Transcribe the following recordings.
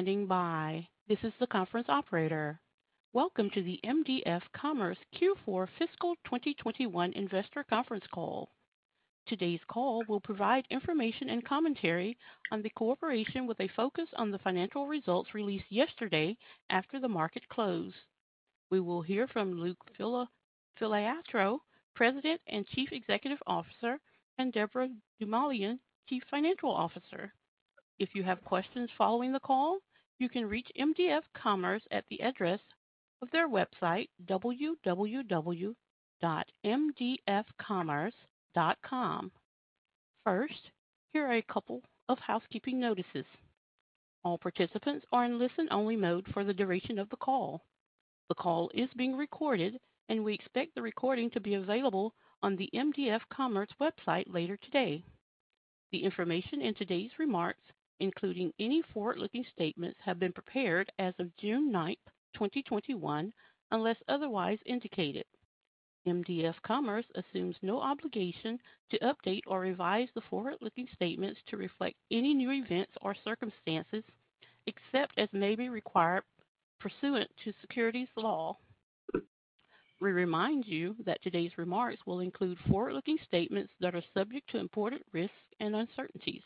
Standing by. This is the conference operator. Welcome to the mdf commerce Q4 fiscal 2021 investor conference call. Today's call will provide information and commentary on the corporation with a focus on the financial results released yesterday after the market closed. We will hear from Luc Filiatreault, President and Chief Executive Officer, and Deborah Dumoulin, Chief Financial Officer. If you have questions following the call, you can reach mdf commerce at the address of their website, www.mdfcommerce.com. First, here are a couple of housekeeping notices. All participants are in listen-only mode for the duration of the call. The call is being recorded, and we expect the recording to be available on the mdf commerce website later today. The information in today's remarks, including any forward-looking statements, have been prepared as of June 9th, 2021, unless otherwise indicated. mdf commerce assumes no obligation to update or revise the forward-looking statements to reflect any new events or circumstances, except as may be required pursuant to securities law. We remind you that today's remarks will include forward-looking statements that are subject to important risks and uncertainties.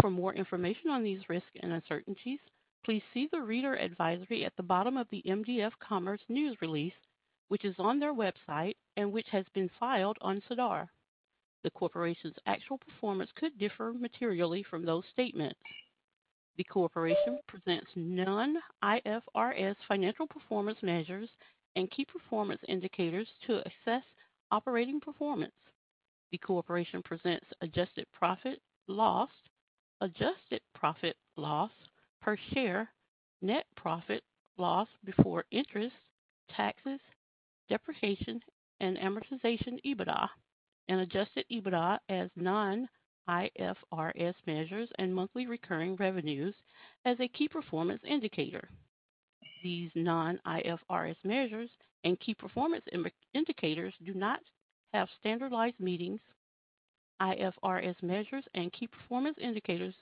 For more information on these risks and uncertainties, please see the reader advisory at the bottom of the mdf commerce news release, which is on their website and which has been filed on SEDAR. The corporation's actual performance could differ materially from those statements. The corporation presents non-IFRS financial performance measures and key performance indicators to assess operating performance. The corporation presents adjusted profit loss, adjusted profit loss per share, net profit loss before interest, taxes, depreciation, and amortization EBITDA, and adjusted EBITDA as non-IFRS measures and monthly recurring revenues as a key performance indicator. These non-IFRS measures and key performance indicators do not have standardized meanings. IFRS measures and key performance indicators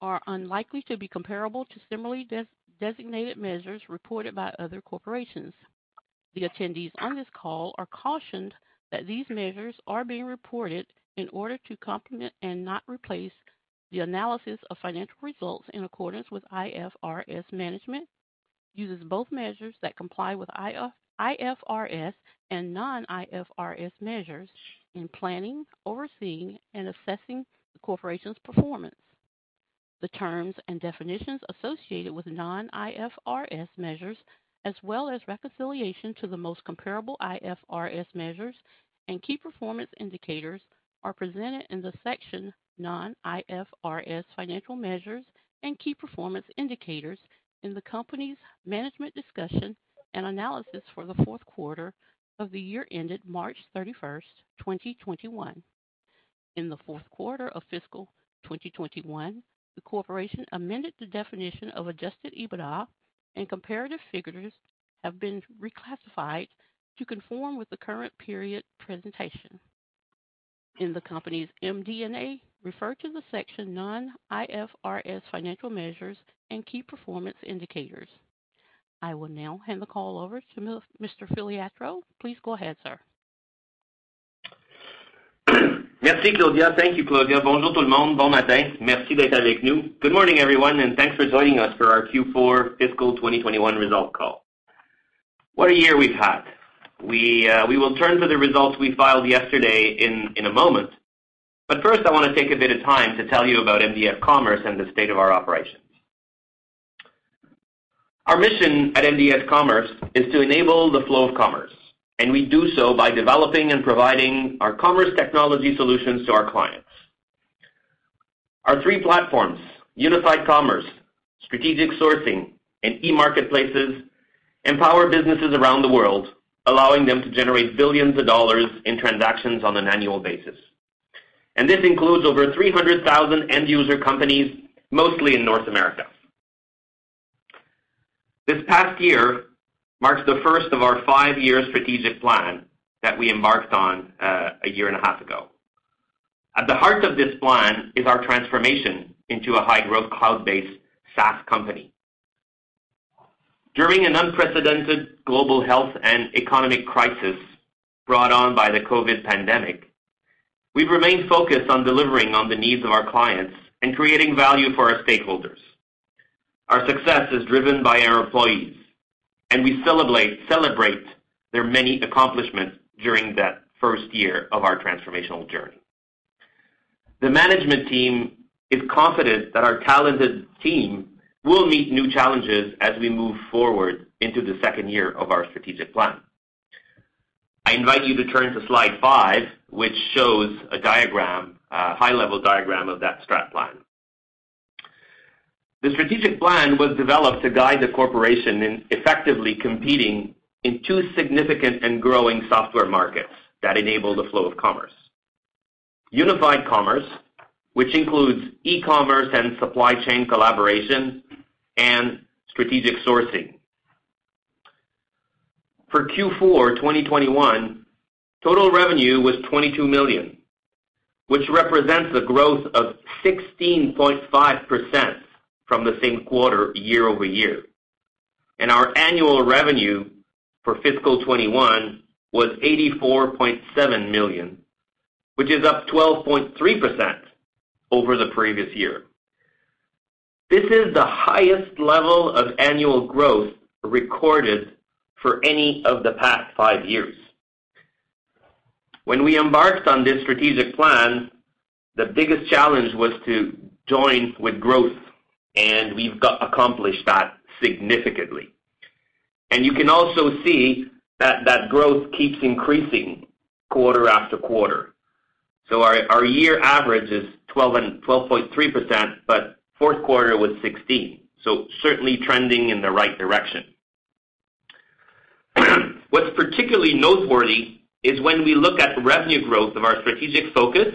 are unlikely to be comparable to similarly designated measures reported by other corporations. The attendees on this call are cautioned that these measures are being reported in order to complement and not replace the analysis of financial results in accordance with IFRS. Management uses both measures that comply with IFRS and non-IFRS measures in planning, overseeing, and assessing the corporation's performance. The terms and definitions associated with non-IFRS measures, as well as reconciliation to the most comparable IFRS measures and key performance indicators, are presented in the section Non-IFRS Financial Measures and Key Performance Indicators in the company's management discussion and analysis for the fourth quarter of the year ended March 31st, 2021. In the fourth quarter of fiscal 2021, the corporation amended the definition of adjusted EBITDA, and comparative figures have been reclassified to conform with the current period presentation. In the company's MD&A, refer to the section Non-IFRS Financial Measures and Key Performance Indicators. I will now hand the call over to Mr. Filiatreault. Please go ahead, sir. Merci, Claudia. Thank you, Claudia. Bonjour tout le monde. Bon matin. Merci d'être avec nous. Good morning, everyone, and thanks for joining us for our Q4 fiscal 2021 result call. What a year we've had. Uh, we will turn to the results we filed yesterday in a moment. First, I want to take a bit of time to tell you about mdf commerce and the state of our operations. Our mission at mdf commerce is to enable the flow of commerce, and we do so by developing and providing our commerce technology solutions to our clients. Our three platforms, unified commerce, strategic sourcing, and e-marketplaces empower businesses around the world, allowing them to generate billions of dollars in transactions on an annual basis. And This includes over 300,000 end-user companies, mostly in North America. This past year marks the first of our five-year strategic plan that we embarked on uh, a year and a half ago. At the heart of this plan is our transformation into a high-growth, cloud-based SaaS company. During an unprecedented global health and economic crisis brought on by the COVID pandemic, we've remained focused on delivering on the needs of our clients and creating value for our stakeholders. Our success is driven by our employees, and we celebrate their many accomplishments during that first year of our transformational journey. The management team is confident that our talented team will meet new challenges as we move forward into the second year of our strategic plan. I invite you to turn to slide five, which shows a diagram, a high-level diagram of that strat plan. The strategic plan was developed to guide the corporation in effectively competing in two significant and growing software markets that enable the flow of commerce. Unified commerce, which includes e-commerce and supply chain collaboration and strategic sourcing. For Q4 2021, total revenue was 22 million, which represents a growth of 16.5% from the same quarter year-over-year. And our annual revenue for fiscal 2021 was 84.7 million, which is up 12.3% over the previous year. This is the highest level of annual growth recorded for any of the past five years. When we embarked on this strategic plan, the biggest challenge was to join with growth, and we've accomplished that significantly. And you can also see that that growth keeps increasing quarter after quarter. So our year average is 12.3%, but fourth quarter was 16%. Certainly trending in the right direction. What's particularly noteworthy is when we look at revenue growth of our strategic focus,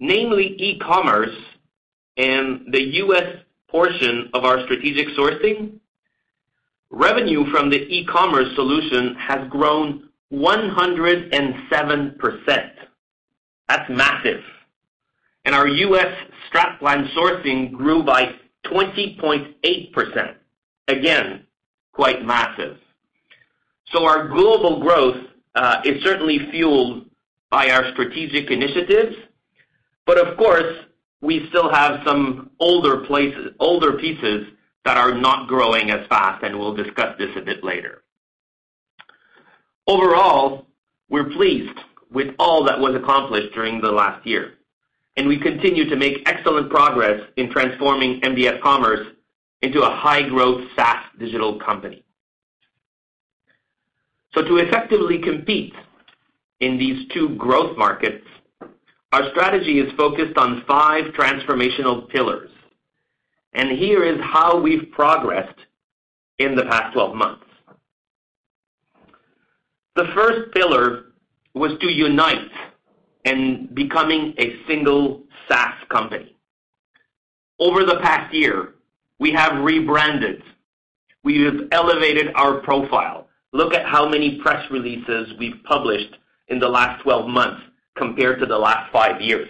namely e-commerce and the U.S. portion of our strategic sourcing. Revenue from the e-commerce solution has grown 107%. That's massive. And Our U.S. strat plan sourcing grew by 20.8%. Again, quite massive. So Our global growth uh, is certainly fueled by our strategic initiatives. But Of course, we still have some older places older pieces that are not growing as fast, and we'll discuss this a bit later. Overall, we're pleased with all that was accomplished during the last year, and we continue to make excellent progress in transforming mdf commerce into a high-growth SaaS digital company. So to effectively compete in these two growth markets, our strategy is focused on five transformational pillars. And here is how we've progressed in the past 12 months. The first pillar was to unite and becoming a single SaaS company. Over the past year, we have rebranded. We have elevated our profile. Look at how many press releases we've published in the last 12 months compared to the last five years.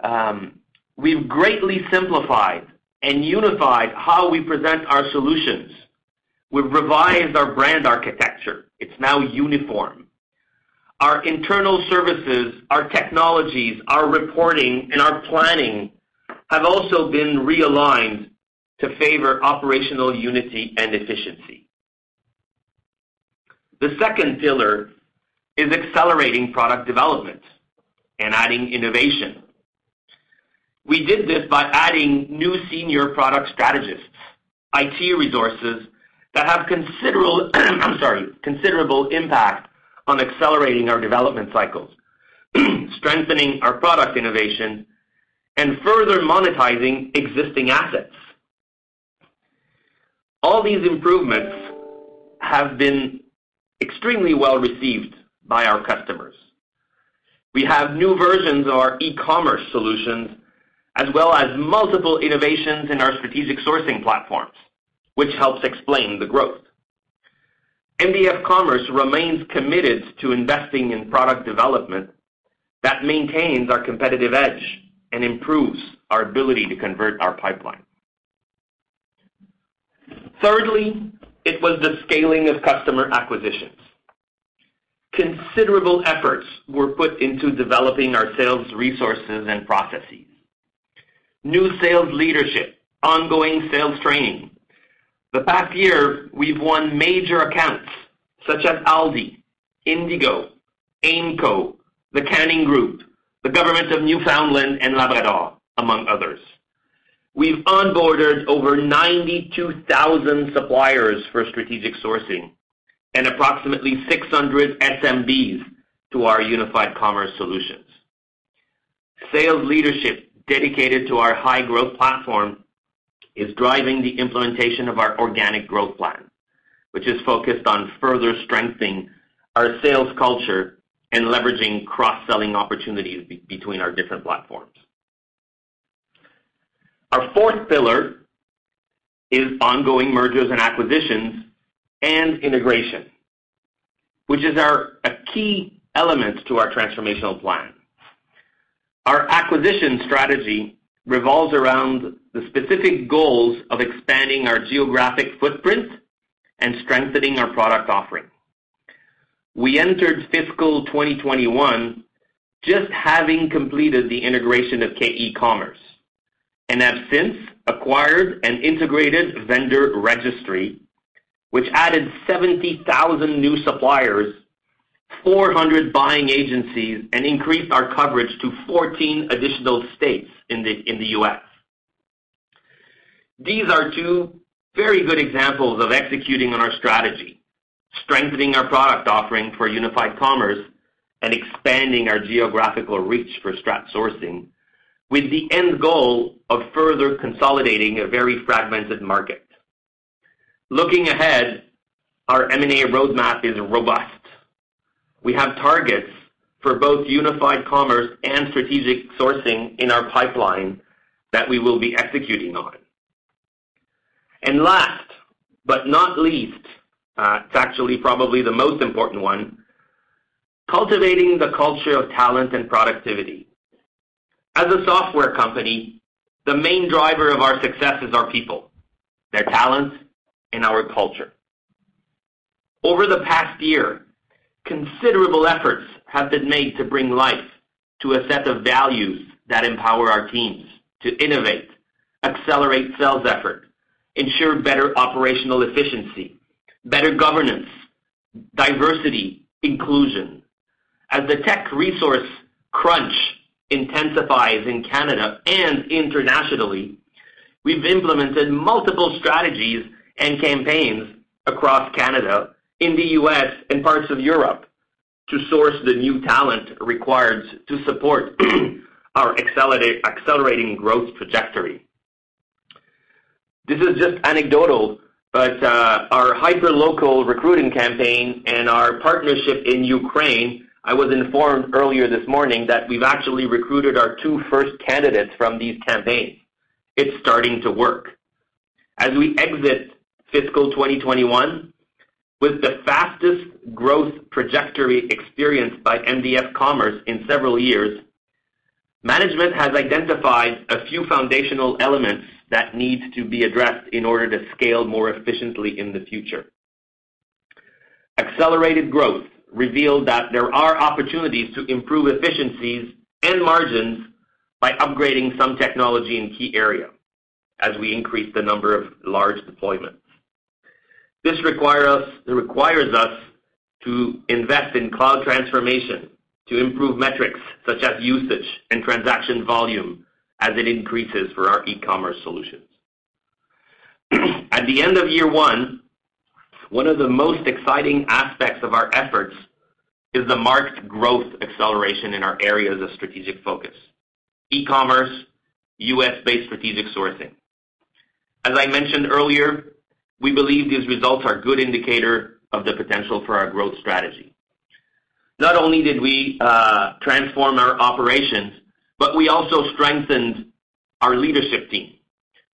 Um, we've greatly simplified and unified how we present our solutions. We've revised our brand architecture. It's now uniform. Our internal services, our technologies, our reporting, and our planning have also been realigned to favor operational unity and efficiency. The second pillar is accelerating product development and adding innovation. We did this by adding new senior product strategists, IT resources that have considerable impact on accelerating our development cycles, strengthening our product innovation, and further monetizing existing assets. All these improvements have been extremely well-received by our customers. We have new versions of our e-commerce solutions, as well as multiple innovations in our strategic sourcing platforms, which helps explain the growth. mdf commerce remains committed to investing in product development that maintains our competitive edge and improves our ability to convert our pipeline. Thirdly, it was the scaling of customer acquisitions. Considerable efforts were put into developing our sales resources and processes. New sales leadership, ongoing sales training. The past year, we've won major accounts such as Aldi, Indigo, AIMCO, the Canning Group, the Government of Newfoundland and Labrador, among others. We've onboarded over 92,000 suppliers for strategic sourcing and approximately 600 SMBs to our unified commerce solutions. Sales leadership dedicated to our high-growth platform is driving the implementation of our organic growth plan, which is focused on further strengthening our sales culture and leveraging cross-selling opportunities between our different platforms. Our fourth pillar is ongoing mergers and acquisitions and integration, which is a key element to our transformational plan. Our acquisition strategy revolves around the specific goals of expanding our geographic footprint and strengthening our product offering. We entered fiscal 2021 just having completed the integration of k-ecommerce and have since acquired an integrated vendor registry, which added 70,000 new suppliers, 400 buying agencies, and increased our coverage to 14 additional states in the in the U.S. These are two very good examples of executing on our strategy, strengthening our product offering for unified commerce and expanding our geographical reach for strat sourcing with the end goal of further consolidating a very fragmented market. Looking ahead, our M&A roadmap is robust. We have targets for both unified commerce and strategic sourcing in our pipeline that we will be executing on. And Last but not least, uh, it's actually probably the most important one, cultivating the culture of talent and productivity. As a software company, the main driver of our success is our people, their talent, and our culture. Over the past year, considerable efforts have been made to bring life to a set of values that empower our teams to innovate, accelerate sales effort, ensure better operational efficiency, better governance, diversity, inclusion. As the tech resource crunch intensifies in Canada and internationally, we've implemented multiple strategies and campaigns across Canada, in the U.S., and parts of Europe to source the new talent required to support our accelerating growth trajectory. This is just anecdotal, but uh, our hyperlocal recruiting campaign and our partnership in Ukraine, I was informed earlier this morning that we've actually recruited our two first candidates from these campaigns. It's starting to work. As we exit fiscal 2021 with the fastest growth trajectory experienced by mdf commerce in several years, management has identified a few foundational elements that need to be addressed in order to scale more efficiently in the future. Accelerated growth revealed that there are opportunities to improve efficiencies and margins by upgrading some technology in key areas as we increase the number of large deployments. This requires us to invest in cloud transformation to improve metrics such as usage and transaction volume as it increases for our e-commerce solutions. At the end of year one one of the most exciting aspects of our efforts is the marked growth acceleration in our areas of strategic focus, e-commerce, U.S.-based strategic sourcing. As I mentioned earlier, we believe these results are a good indicator of the potential for our growth strategy. Not only did we uh, transform our operations, but we also strengthened our leadership team.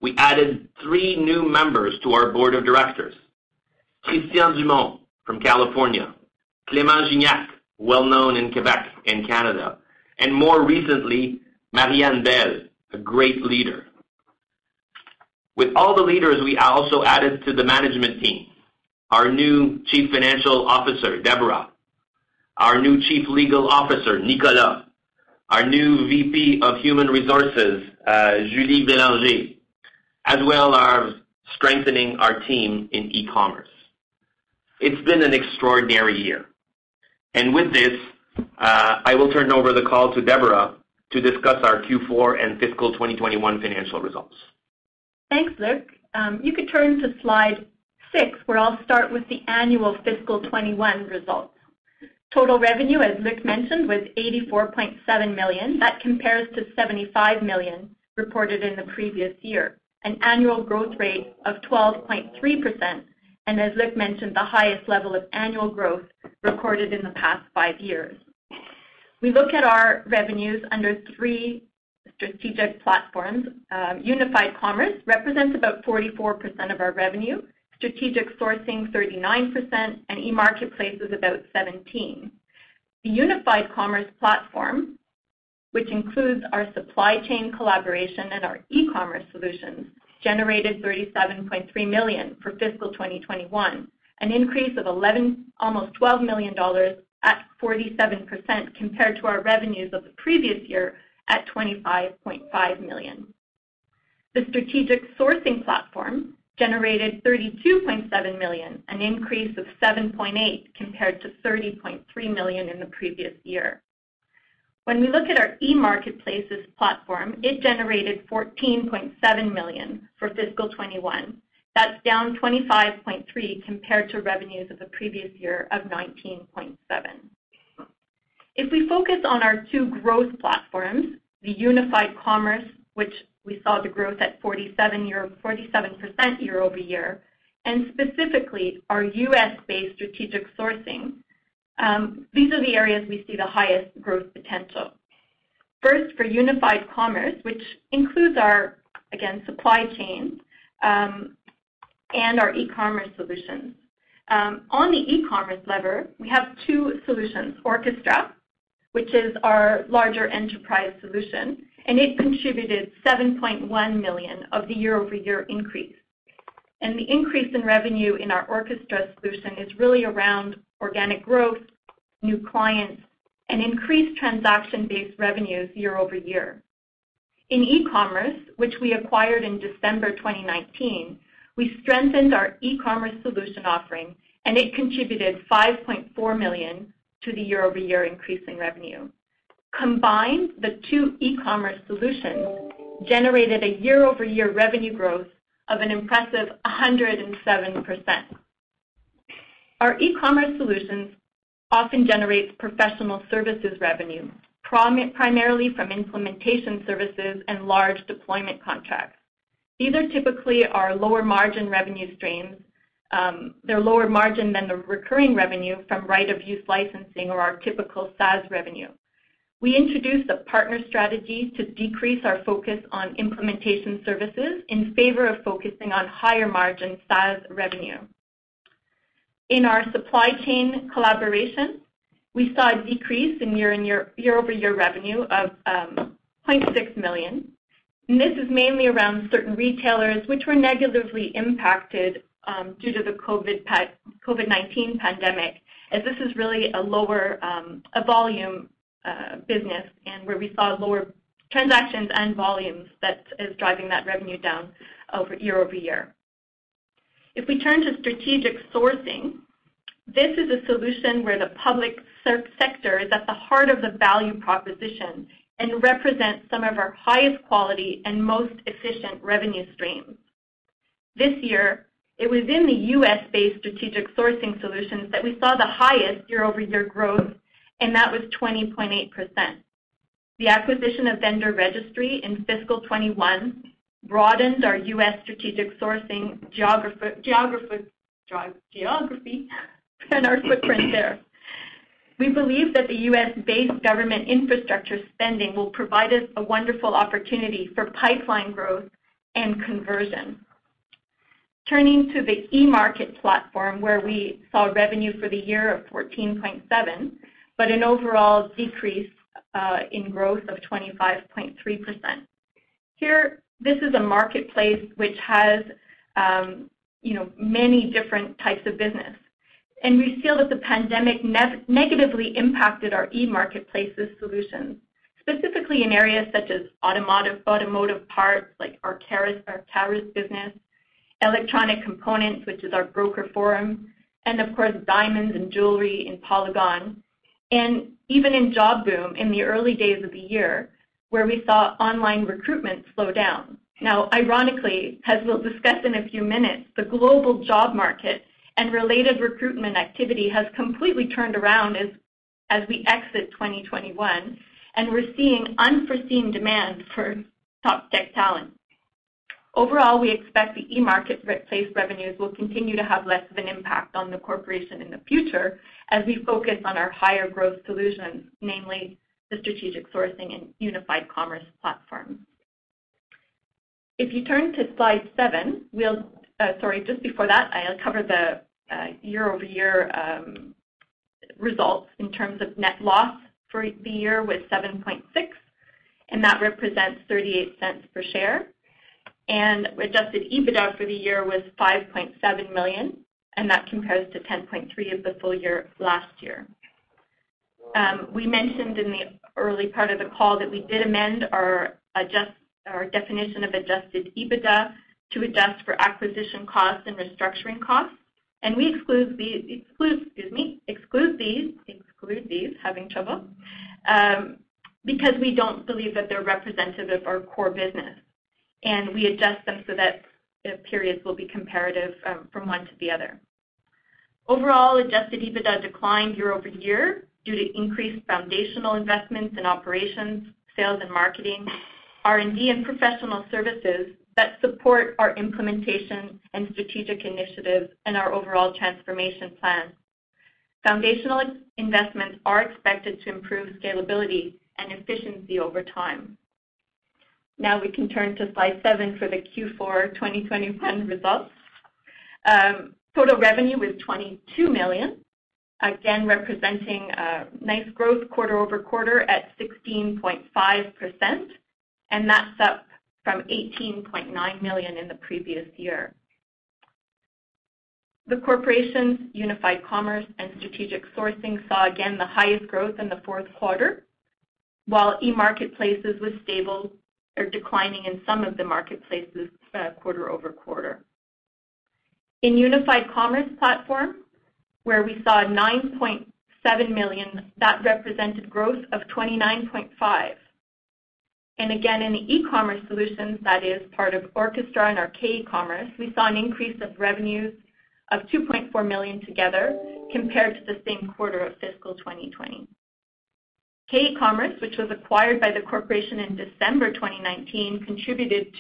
We added three new members to our board of directors. Christian Dumont from California, Clément Gignac, well-known in Quebec and Canada, and more recently, Marianne Bell, a great leader. With all the leaders, we also added to the management team our new Chief Financial Officer, Deborah, our new Chief Legal Officer, Nicolas, our new VP of Human Resources, uh, Julie Bélanger, as well as strengthening our team in e-commerce. It's been an extraordinary year. And with this, uh, I will turn over the call to Deborah to discuss our Q4 and fiscal 2021 financial results. Thanks, Luc. Um, you could turn to slide six, where I'll start with the annual fiscal 2021 results. Total revenue, as Luc mentioned, was 84.7 million. That compares to 75 million reported in the previous year, an annual growth rate of 12.3%, and as Luc mentioned, the highest level of annual growth recorded in the past five years. We look at our revenues under three strategic platforms. Um, Unified Commerce represents about 44% of our revenue, Strategic Sourcing 39%, and e-marketplace is about 17. The Unified Commerce platform, which includes our supply chain collaboration and our e-commerce solutions, generated 37.3 million for fiscal 2021, an increase of almost 12 million dollars at 47% compared to our revenues of the previous year at 25.5 million. The Strategic Sourcing platform generated 32.7 million, an increase of 7.8 compared to 30.3 million in the previous year. When we look at our e-marketplaces platform, it generated 14.7 million for fiscal 2021. That's down 25.3 compared to revenues of the previous year of 19.7 million. If we focus on our two growth platforms, the Unified Commerce, which we saw the growth at 47% year-over-year, and specifically our U.S.-based Strategic Sourcing, um, these are the areas we see the highest growth potential. First, for Unified Commerce, which includes our, again, supply chain, um, and our e-commerce solutions. Um, on the e-commerce lever, we have two solutions, Orckestra, which is our larger enterprise solution, and it contributed 7.1 million of the year-over-year increase. And the increase in revenue in our Orckestra solution is really around organic growth, new clients, and increased transaction-based revenues year-over-year. In e-commerce, which we acquired in December 2019, we strengthened our e-commerce solution offering, and it contributed 5.4 million to the year-over-year increase in revenue. Combined, the two e-commerce solutions generated a year-over-year revenue growth of an impressive 107%. Our e-commerce solutions often generate professional services revenue, primarily from implementation services and large deployment contracts. These are typically our lower margin revenue streams. Um, they're lower margin than the recurring revenue from right of use licensing or our typical SaaS revenue. We introduced a partner strategy to decrease our focus on implementation services in favor of focusing on higher margin SaaS revenue. In our supply chain collaboration, we saw a decrease in year-over-year revenue of um, 0.6 million. and This is mainly around certain retailers which were negatively impacted Um, due to the COVID-19 pandemic, as this is really a lower um, volume uh, business and where we saw lower transactions and volumes that is driving that revenue down year-over-year. If we turn to Strategic Sourcing, this is a solution where the public sector is at the heart of the value proposition and represents some of our highest quality and most efficient revenue streams. This year, it was in the U.S.-based Strategic Sourcing solutions that we saw the highest year-over-year growth, and that was 20.8%. The acquisition of Vendor Registry in fiscal 2021 broadened our U.S. strategic sourcing geography and our footprint there. We believe that the U.S.-based government infrastructure spending will provide us a wonderful opportunity for pipeline growth and conversion. Turning to the eMarket platform, where we saw revenue for the year of 14.7, but an overall decrease uh, in growth of 25.3%. Here, this is a marketplace which has um, you know, many different types of business. And we feel that the pandemic negatively impacted our eMarketplaces solutions, specifically in areas such as automotive automotive parts, like our Caris business, electronic components, which is our Broker Forum, and of course, diamonds and jewelry in Polygon, and even in Jobboom in the early days of the year, where we saw online recruitment slow down. Now, ironically, as we'll discuss in a few minutes, the global job market and related recruitment activity has completely turned around as we exit 2021, and we're seeing unforeseen demand for top tech talent. Overall, we expect the eMarketplace revenues will continue to have less of an impact on the corporation in the future as we focus on our higher growth solutions, namely the strategic sourcing and unified commerce platforms. If you turn to slide seven, uh, sorry, just before that, I'll cover the uh, year-over-year um, results in terms of net loss for the year was 7.6, and that represents 0.38 per share. And adjusted EBITDA for the year was 5.7 million, and that compares to 10.3 of the full year last year. Um, we mentioned in the early part of the call that we did amend our definition of adjusted EBITDA to adjust for acquisition costs and restructuring costs. And we exclude these excuse me, exclude these, exclude these, having trouble, um, because we don't believe that they're representative of our core business. And we adjust them so that the periods will be comparative um, from one to the other. Overall, adjusted EBITDA declined year-over-year due to increased foundational investments in operations, sales and marketing, R&D, and professional services that support our implementation and strategic initiatives and our overall transformation plan. Foundational investments are expected to improve scalability and efficiency over time. Now we can turn to slide seven for the Q4 2021 results. Um, total revenue was 22 million, again, representing a nice growth quarter-over-quarter at 16.5%, and that's up from 18.9 million in the previous year. The corporation's unified commerce and strategic sourcing saw again the highest growth in the fourth quarter, while e-marketplaces was stable or declining in some of the marketplaces uh, quarter-over-quarter. In unified commerce platform, where we saw 9.7 million, that represented growth of 29.5%. Again, in the e-commerce solutions, that is part of Orckestra and our k-ecommerce, we saw an increase of revenues of 2.4 million together compared to the same quarter of fiscal 2020. K-ecommerce, which was acquired by the corporation in December 2019, contributed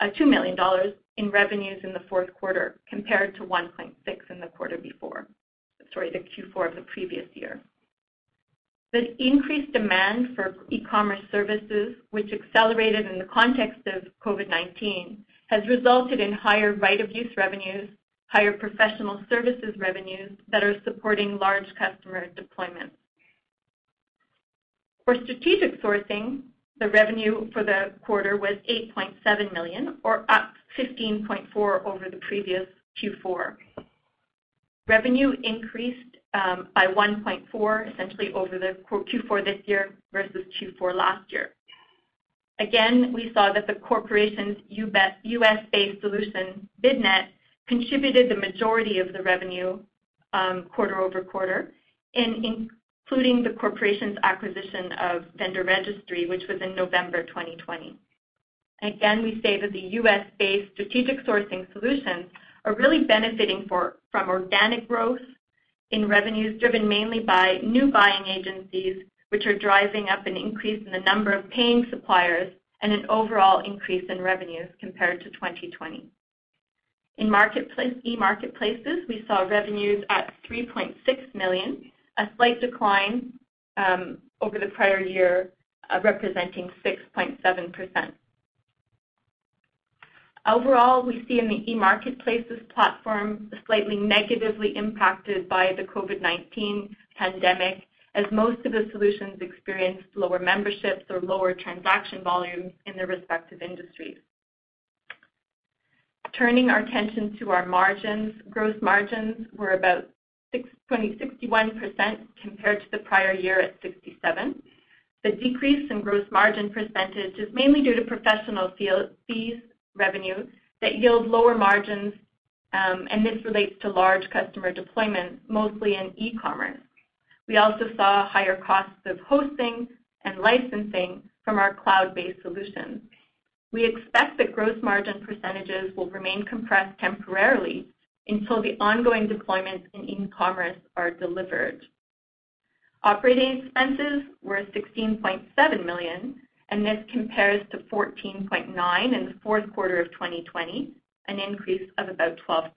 uh, 2 million dollars in revenues in the fourth quarter, compared to 1.6 million in the quarter before. Sorry, the Q4 of the previous year. The increased demand for e-commerce services, which accelerated in the context of COVID-19, has resulted in higher right of use revenues, higher professional services revenues that are supporting large customer deployments. For strategic sourcing, the revenue for the quarter was 8.7 million, or up 15.4 over the previous Q4. Revenue increased um, by 1.4, essentially over the Q4 this year versus Q4 last year. Again, we saw that the corporation's U.S.-based solution, BidNet, contributed the majority of the revenue um, quarter-over-quarter, including the corporation's acquisition of Vendor Registry, which was in November 2020. Again, we say that the U.S.-based strategic sourcing solutions are really benefiting from organic growth in revenues driven mainly by new buying agencies which are driving up an increase in the number of paying suppliers and an overall increase in revenues compared to 2020. In e-marketplaces, we saw revenues at 3.6 million, a slight decline um, over the prior year, uh, representing 6.7%. Overall, we see in the e-marketplaces platform slightly negatively impacted by the COVID-19 pandemic, as most of the solutions experienced lower memberships or lower transaction volumes in their respective industries. Turning our attention to our margins, gross margins were about 61% compared to the prior year at 67. The decrease in gross margin percentage is mainly due to professional fees revenue that yield lower margins, um, and this relates to large customer deployments, mostly in e-commerce. We also saw higher costs of hosting and licensing from our cloud-based solutions. We expect that gross margin percentages will remain compressed temporarily until the ongoing deployments in e-commerce are delivered. Operating expenses were 16.7 million, and this compares to 14.9 million in the fourth quarter of 2020, an increase of about 12%.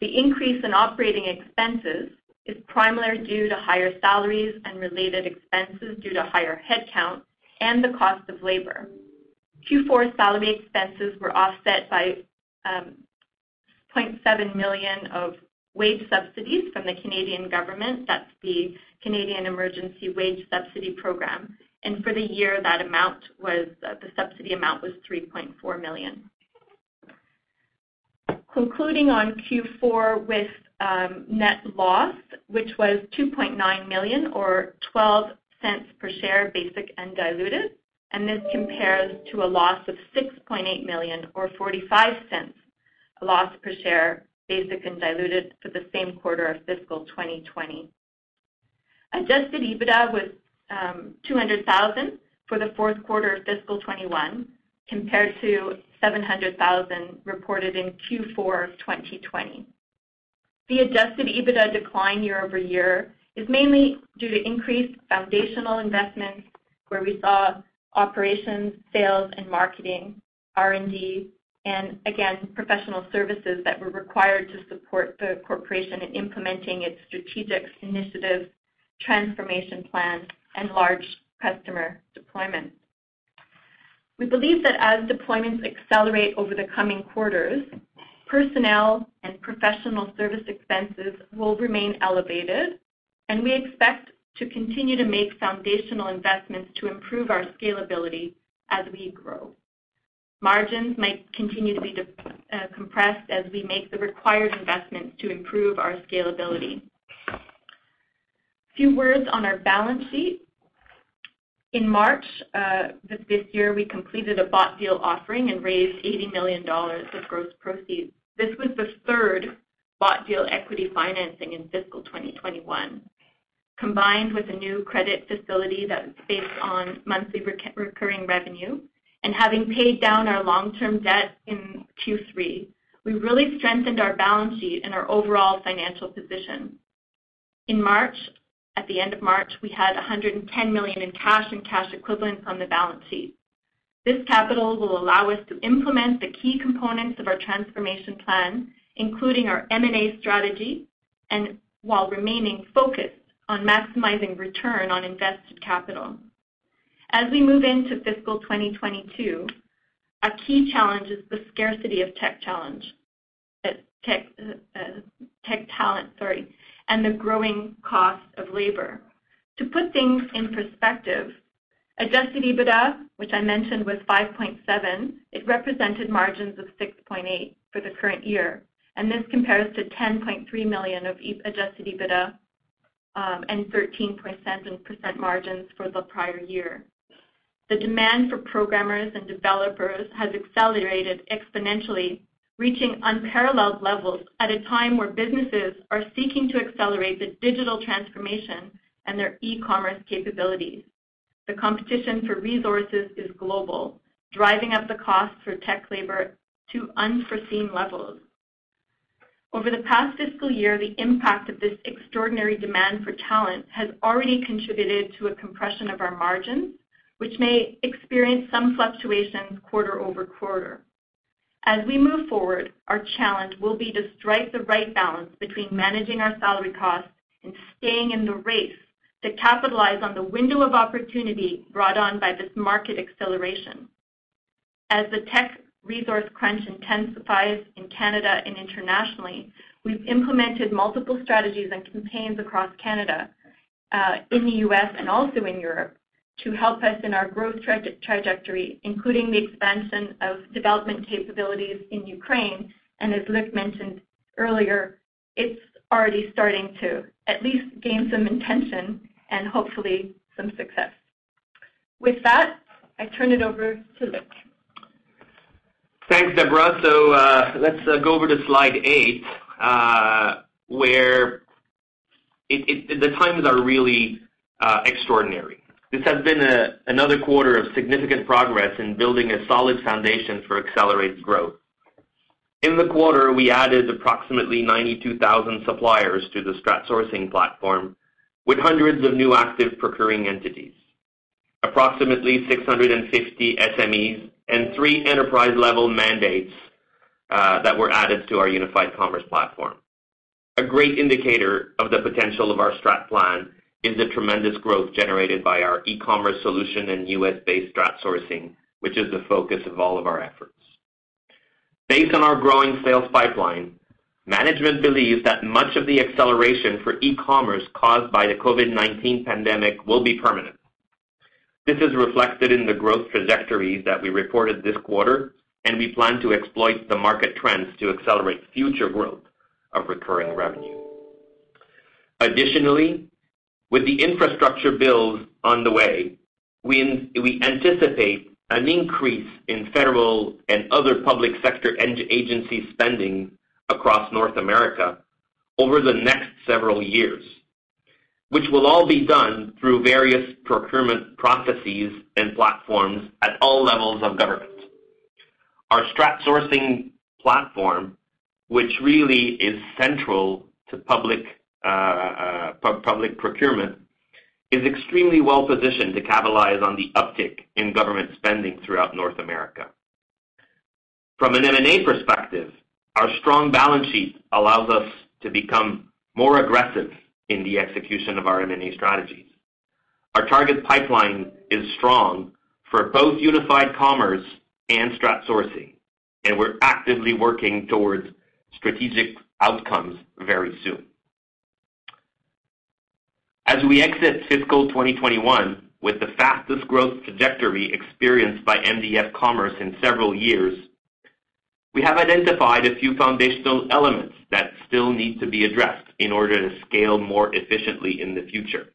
The increase in operating expenses is primarily due to higher salaries and related expenses due to higher headcount and the cost of labor. Q4 salary expenses were offset by um, 0.7 million of wage subsidies from the Canadian government. That's the Canada Emergency Wage Subsidy program. And for the year, that amount was uh, the subsidy amount was 3.4 million. Concluding on Q4 with net loss, which was 2.9 million or 0.12 per share, basic and diluted, and this compares to a loss of 6.8 million or 0.45 loss per share, basic and diluted for the same quarter of fiscal 2020. Adjusted EBITDA was um, 200,000 for the fourth quarter of fiscal 2021 compared to 700,000 reported in Q4 of 2020. The adjusted EBITDA decline year-over-year is mainly due to increased foundational investments where we saw operations, sales and marketing, R&D, and again, professional services that were required to support the corporation in implementing its strategic initiatives, transformation plans, and large customer deployments. We believe that as deployments accelerate over the coming quarters, personnel and professional service expenses will remain elevated, and we expect to continue to make foundational investments to improve our scalability as we grow. Margins might continue to be uh, compressed as we make the required investments to improve our scalability. A few words on our balance sheet. In March uh, this year, we completed a bought deal offering and raised 80 million dollars of gross proceeds. This was the third bought deal equity financing in fiscal 2021. Combined with a new credit facility that is based on monthly recurring revenue and having paid down our long-term debt in Q3, we really strengthened our balance sheet and our overall financial position. In March, at the end of March, we had 110 million in cash and cash equivalents on the balance sheet. This capital will allow us to implement the key components of our transformation plan, including our M&A strategy, and while remaining focused on maximizing return on invested capital. As we move into fiscal 2022, a key challenge is the scarcity of tech uh, uh, talent, and the growing cost of labor. To put things in perspective, adjusted EBITDA, which I mentioned was 5.7, it represented margins of 6.8 for the current year, and this compares to 10.3 million of adjusted EBITDA, um, and 13% margins for the prior year. The demand for programmers and developers has accelerated exponentially, reaching unparalleled levels at a time where businesses are seeking to accelerate the digital transformation and their e-commerce capabilities. The competition for resources is global, driving up the cost for tech labor to unforeseen levels. Over the past fiscal year, the impact of this extraordinary demand for talent has already contributed to a compression of our margins, which may experience some fluctuations quarter-over-quarter. As we move forward, our challenge will be to strike the right balance between managing our salary costs and staying in the race to capitalize on the window of opportunity brought on by this market acceleration. As the tech resource crunch intensifies in Canada and internationally, we've implemented multiple strategies and campaigns across Canada, uh, in the U.S. and also in Europe to help us in our growth trajectory, including the expansion of development capabilities in Ukraine. And as Luc mentioned earlier, it's already starting to at least gain some attention and hopefully some success. With that, I turn it over to Luc. Thanks, Deborah. So uh let's uh, go over to slide eight, uh, where the times are really uh, extraordinary. This has been another quarter of significant progress in building a solid foundation for accelerated growth. In the quarter, we added approximately 92,000 suppliers to the StratSourcing platform with hundreds of new active procuring entities, approximately 650 SMEs, and three enterprise-level mandates uh, that were added to our unified commerce platform. A great indicator of the potential of our strat plan is the tremendous growth generated by our e-commerce solution and U.S.-based strat sourcing, which is the focus of all of our efforts. Based on our growing sales pipeline, management believes that much of the acceleration for e-commerce caused by the COVID-19 pandemic will be permanent. This is reflected in the growth trajectories that we reported this quarter, and we plan to exploit the market trends to accelerate future growth of recurring revenue. Additionally, with the infrastructure bills on the way, we anticipate an increase in federal and other public sector agency spending across North America over the next several years, which will all be done through various procurement processes and platforms at all levels of government. Our Strat Sourcing platform, which really is central to public Uh, uh, uh, procurement, is extremely well-positioned to capitalize on the uptick in government spending throughout North America. From an M&A perspective, our strong balance sheet allows us to become more aggressive in the execution of our M&A strategies. Our target pipeline is strong for both unified commerce and StratSourcing, and we're actively working towards strategic outcomes very soon. As we exit fiscal 2021 with the fastest growth trajectory experienced by mdf commerce in several years, we have identified a few foundational elements that still need to be addressed in order to scale more efficiently in the future.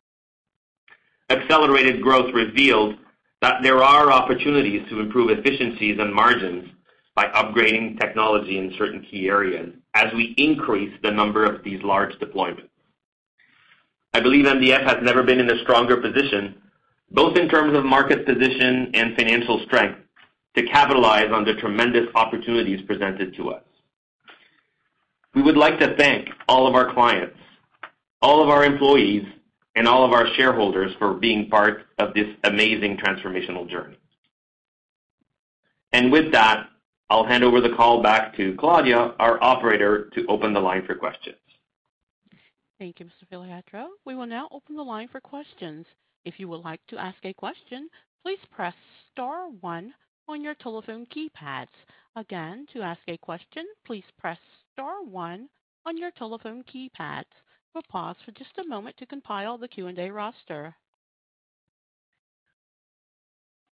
Accelerated growth revealed that there are opportunities to improve efficiencies and margins by upgrading technology in certain key areas as we increase the number of these large deployments. I believe mdf has never been in a stronger position, both in terms of market position and financial strength, to capitalize on the tremendous opportunities presented to us. We would like to thank all of our clients, all of our employees, and all of our shareholders for being part of this amazing transformational journey. And with that, I'll hand over the call back to Claudia, our operator, to open the line for questions. Thank you, Mr. Filiatreault. We will now open the line for questions. If you would like to ask a question, please press star one on your telephone keypads. Again, to ask a question, please press star one on your telephone keypads. We'll pause for just a moment to compile the Q&A roster.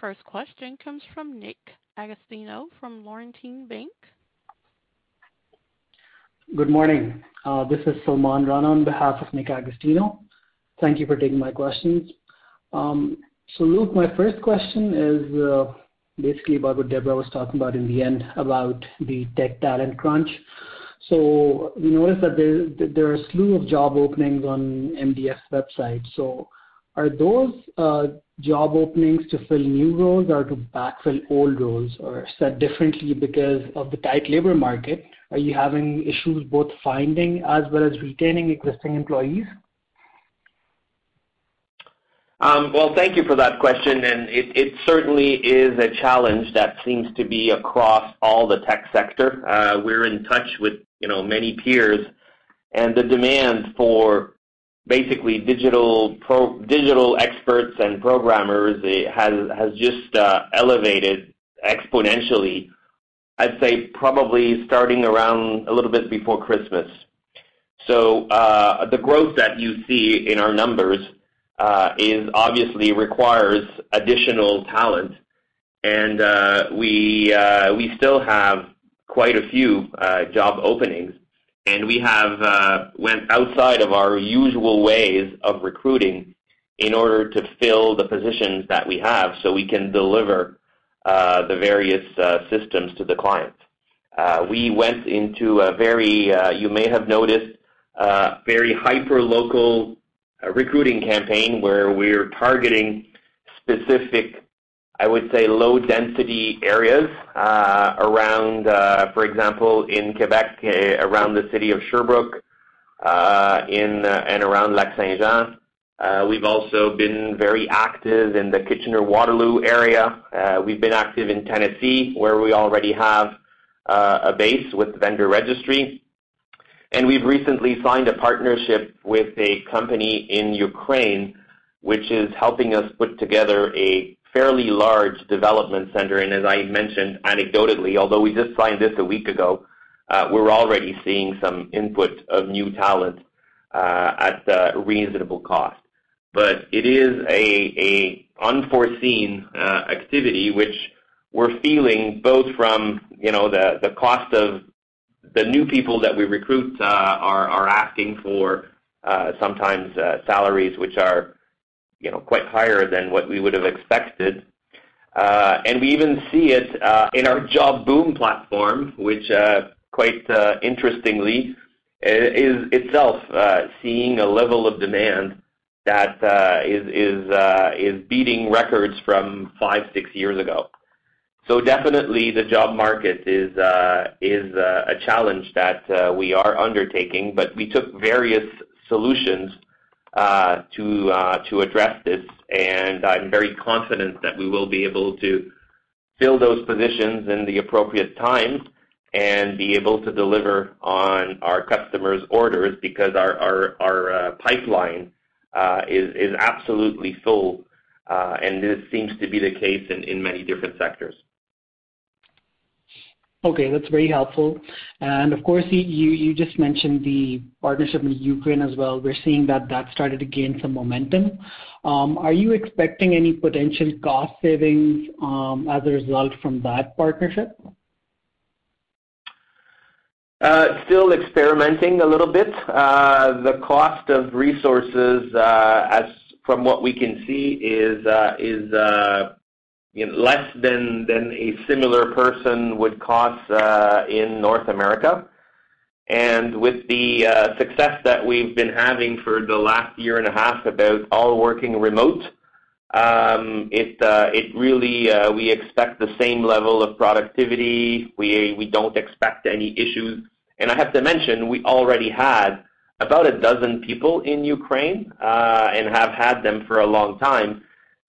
First question comes from Nick Agostino from Laurentian Bank. Good morning. Uh, this is Salman Rana on behalf of Nick Agostino. Thank you for taking my questions. Um, so, Luc, my first question is uh, basically about what Deborah was talking about in the end about the tech talent crunch. So, we noticed that there are a slew of job openings on mdf's website. Are those uh, job openings to fill new roles or to backfill old roles? Or said differently, because of the tight labor market, are you having issues both finding as well as retaining existing employees? Um, well, thank you for that question, and it certainly is a challenge that seems to be across all the tech sector. Uh, we're in touch with, you know, many peers, and the demand for basically digital pro digital experts and programmers has has just elevated exponentially, I'd say probably starting around a little bit before Christmas. So uh the growth that you see in our numbers is obviously requires additional talent. And uh we uh we still have quite a few job openings, and we have uh, went outside of our usual ways of recruiting in order to fill the positions that we have so we can deliver uh, the various uh, systems to the clients. We went into a very, you may have noticed, uh very hyper-local recruiting campaign where we're targeting specific, I would say, low-density areas uh, around, uh, for example, in Quebec, uh, around the city of Sherbrooke, in and around Lac-Saint-Jean. We've also been very active in the Kitchener-Waterloo area. We've been active in Tennessee, where we already have a base with Vendor Registry. And we've recently signed a partnership with a company in Ukraine, which is helping us put together a fairly large development center. And as I mentioned anecdotally, although we just signed this a week ago, uh, we're already seeing some input of new talent uh, at a reasonable cost. But it is an unforeseen uh, activity which we're feeling both from, you know, the cost of the new people that we recruit are asking for sometimes salaries which are, you know, quite higher than what we would have expected. Uh, and we even see it uh, in our JobBoom platform, which uh, quite interestingly is itself seeing a level of demand that is beating records from five, six years ago. So definitely the job market is a challenge that we are undertaking, but we took various solutions address this, and I'm very confident that we will be able to fill those positions in the appropriate time and be able to deliver on our customers' orders because our pipeline uh is absolutely full, uh and this seems to be the case in many different sectors. Okay, that's very helpful. And of course, you you just mentioned the partnership in Ukraine as well. We're seeing that that started to gain some momentum. Um, are you expecting any potential cost savings um, as a result from that partnership? Uh, still experimenting a little bit. Uh, the cost of resources, uh, as from what we can see is, you know, less than a similar person would cost uh, in North America. And with the uh, success that we've been having for the last year and a half about all working remote, um, it uh it really uh, we expect the same level of productivity. We we don't expect any issues. And I have to mention, we already had about a dozen people in Ukraine and have had them for a long time.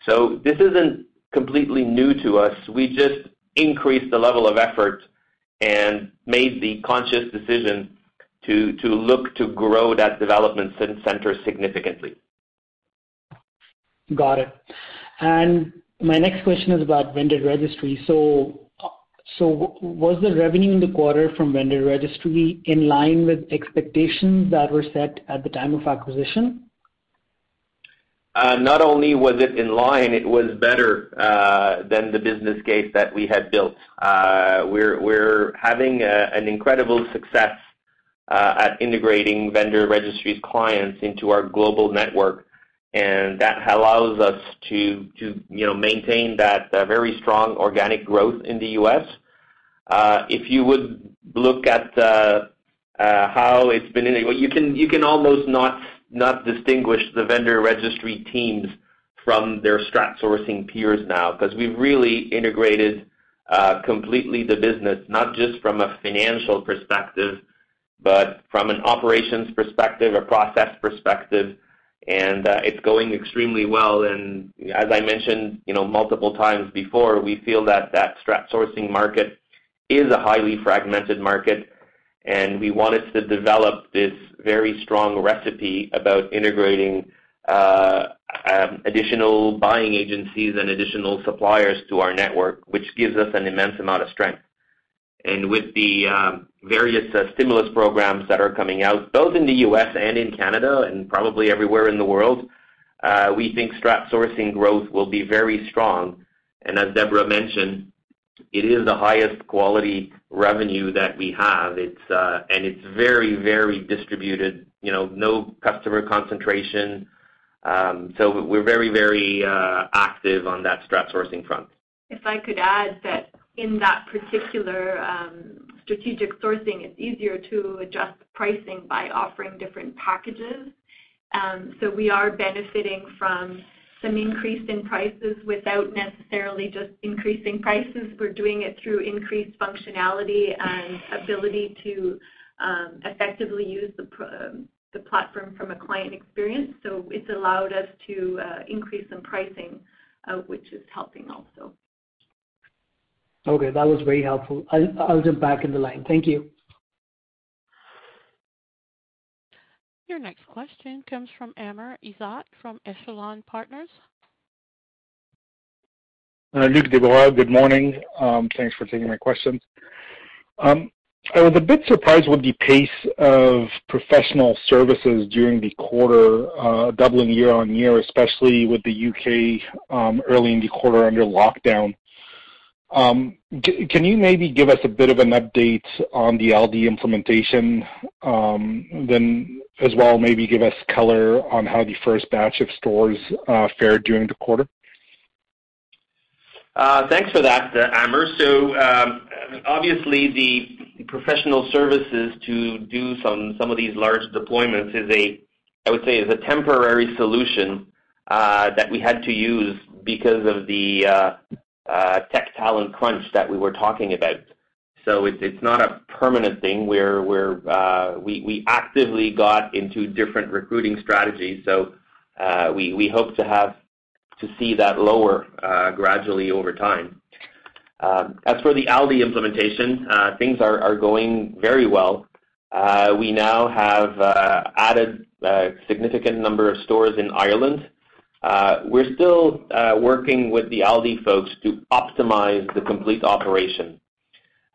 So this isn't completely new to us. We just increased the level of effort and made the conscious decision to to look to grow that development center significantly. Got it. And my next question is about Vendor Registry. So so was the revenue in the quarter from Vendor Registry in line with expectations that were set at the time of acquisition? Uh, not only was it in line, it was better uh, than the business case that we had built. Uh we're we're having uh, an incredible success at integrating Vendor Registry's clients into our global network, and that allows us to to you know, maintain that very strong organic growth in the U.S. If you would look at how it's been, in you can you can almost not distinguish the vendor registry teams from their strat sourcing peers now, because we've really integrated uh, completely the business, not just from a financial perspective, but from an operations perspective, a process perspective, and uh, it's going extremely well. And as I mentioned you know, multiple times before, we feel that that strat sourcing market is a highly fragmented market, and we wanted to develop this very strong recipe about integrating uh, um, additional buying agencies and additional suppliers to our network, which gives us an immense amount of strength. And with the um, various uh, stimulus programs that are coming out, both in the U.S. and in Canada, and probably everywhere in the world, uh, we think strat sourcing growth will be very strong. And as Deborah mentioned, it is the highest quality revenue that we have. And it's very very distributed, no customer concentration. Um so We're very very uh active on that strat sourcing front. If I could add that in that particular strategic sourcing, it's easier to adjust pricing by offering different packages. Um so we are benefiting from some increase in prices without necessarily just increasing prices. We're doing it through increased functionality and ability to um, effectively use um, the platform from a client experience. So it's allowed us to uh, increase some pricing, uh, which is helping also. Okay. That was very helpful. I'll jump back in the line. Thank you. Your next question comes from Amr Ezzat from Echelon Partners. Uh, Luc, Deborah, good morning. Um, thanks for taking my questions. Um, I was a bit surprised with the pace of professional services during the quarter, uh, doubling year-on-year, especially with the U.K. Um, early in the quarter under lockdown. Um, can you maybe give us a bit of an update on the Aldi implementation? Um, then as well, maybe give us color on how the first batch of stores uh, fared during the quarter. Uh, thanks for that, uh, Amr. So, um, obviously the professional services to do some of these large deployments is, I would say, is a temporary solution that we had to use because of the Uh, tech talent crunch that we were talking about. So it's it's not a permanent thing. Uh, we actively got into different recruiting strategies. So uh we hope to have to see that lower uh, gradually over time. Um, as for the Aldi implementation, things are going very well. We now have added a significant number of stores in Ireland. Uh, we're still uh, working with the Aldi folks to optimize the complete operation.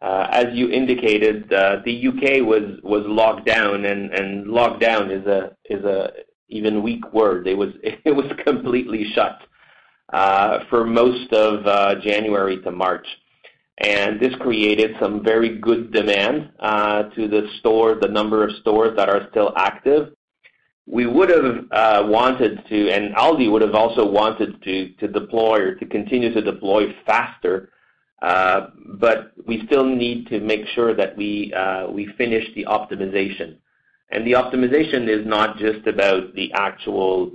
Uh, as you indicated, the U.K. was locked down, and locked down is an even weak word. It was it was completely shut for most of January to March. And this created some very good demand to the stores, the number of stores that are still active. We would've uh, wanted to, and Aldi would've also wanted to deploy or to continue to deploy faster, uh, but we still need to make sure that uh, we finish the optimization. And the optimization is not just about the actual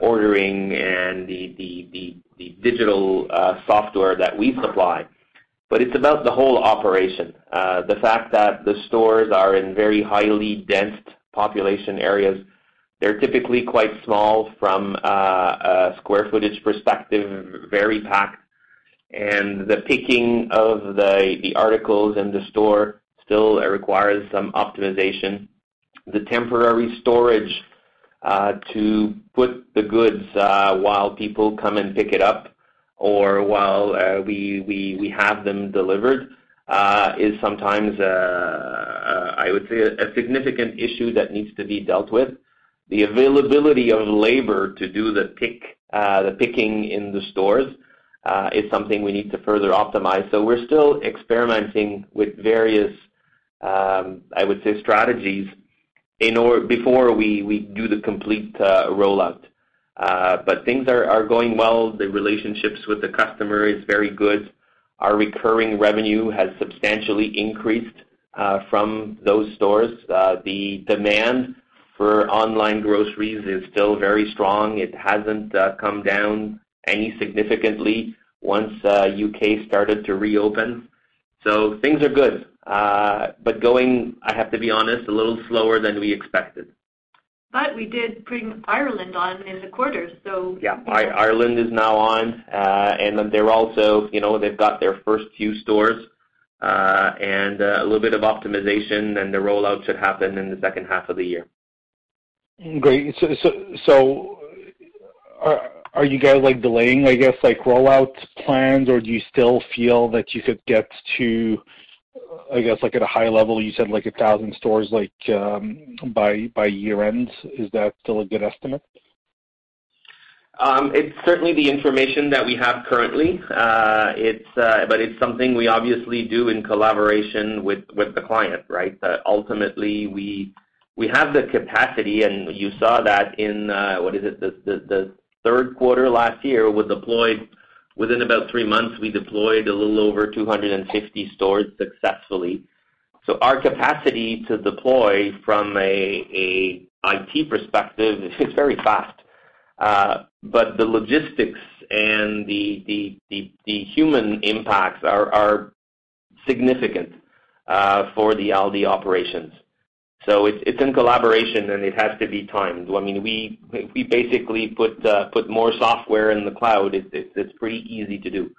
ordering and the digital software that we supply, but it's about the whole operation. The fact that the stores are in very highly dense population areas, they're typically quite small from uh, a square footage perspective, very packed, and the picking of the articles in the store still requires some optimization. The temporary storage uh, to put the goods uh, while people come and pick it up or while we have them delivered is sometimes, I would say, a significant issue that needs to be dealt with. The availability of labor to do the pick, uh, the picking in the stores uh, is something we need to further optimize. So we're still experimenting with various, um, I would say, strategies before we do the complete uh, rollout. But things are going well. The relationships with the customer is very good. Our recurring revenue has substantially increased from those stores. The demand for online groceries is still very strong. It hasn't come down any significantly once U.K. started to reopen. So things are good. Uh but going, I have to be honest, a little slower than we expected. But we did bring Ireland on in the quarter. So yeah. Ireland is now on. Uh and then They've got their first few stores, and a little bit of optimization, and the rollout should happen in the second half of the year. Great. So are you guys like, delaying, I guess, like, rollout plans, or do you still feel that you could get to, I guess, like, at a high level, you said like, 1,000 stores like, um, by year-end? Is that still a good estimate? Um, it's certainly the information that we have currently. Uh, uh, but it's something we obviously do in collaboration with the client, right? Ultimately, we have the capacity, and you saw that in, uh what is it? The third quarter last year, was deployed. within about three months, we deployed a little over 250 stores successfully. So our capacity to deploy from a IT perspective is very fast. Uh but the logistics and the the the human impacts are are significant uh for the Aldi operations. So it's it's in collaboration, and it has to be timed. I mean we we basically put uh, more software in the cloud. It's pretty easy to do.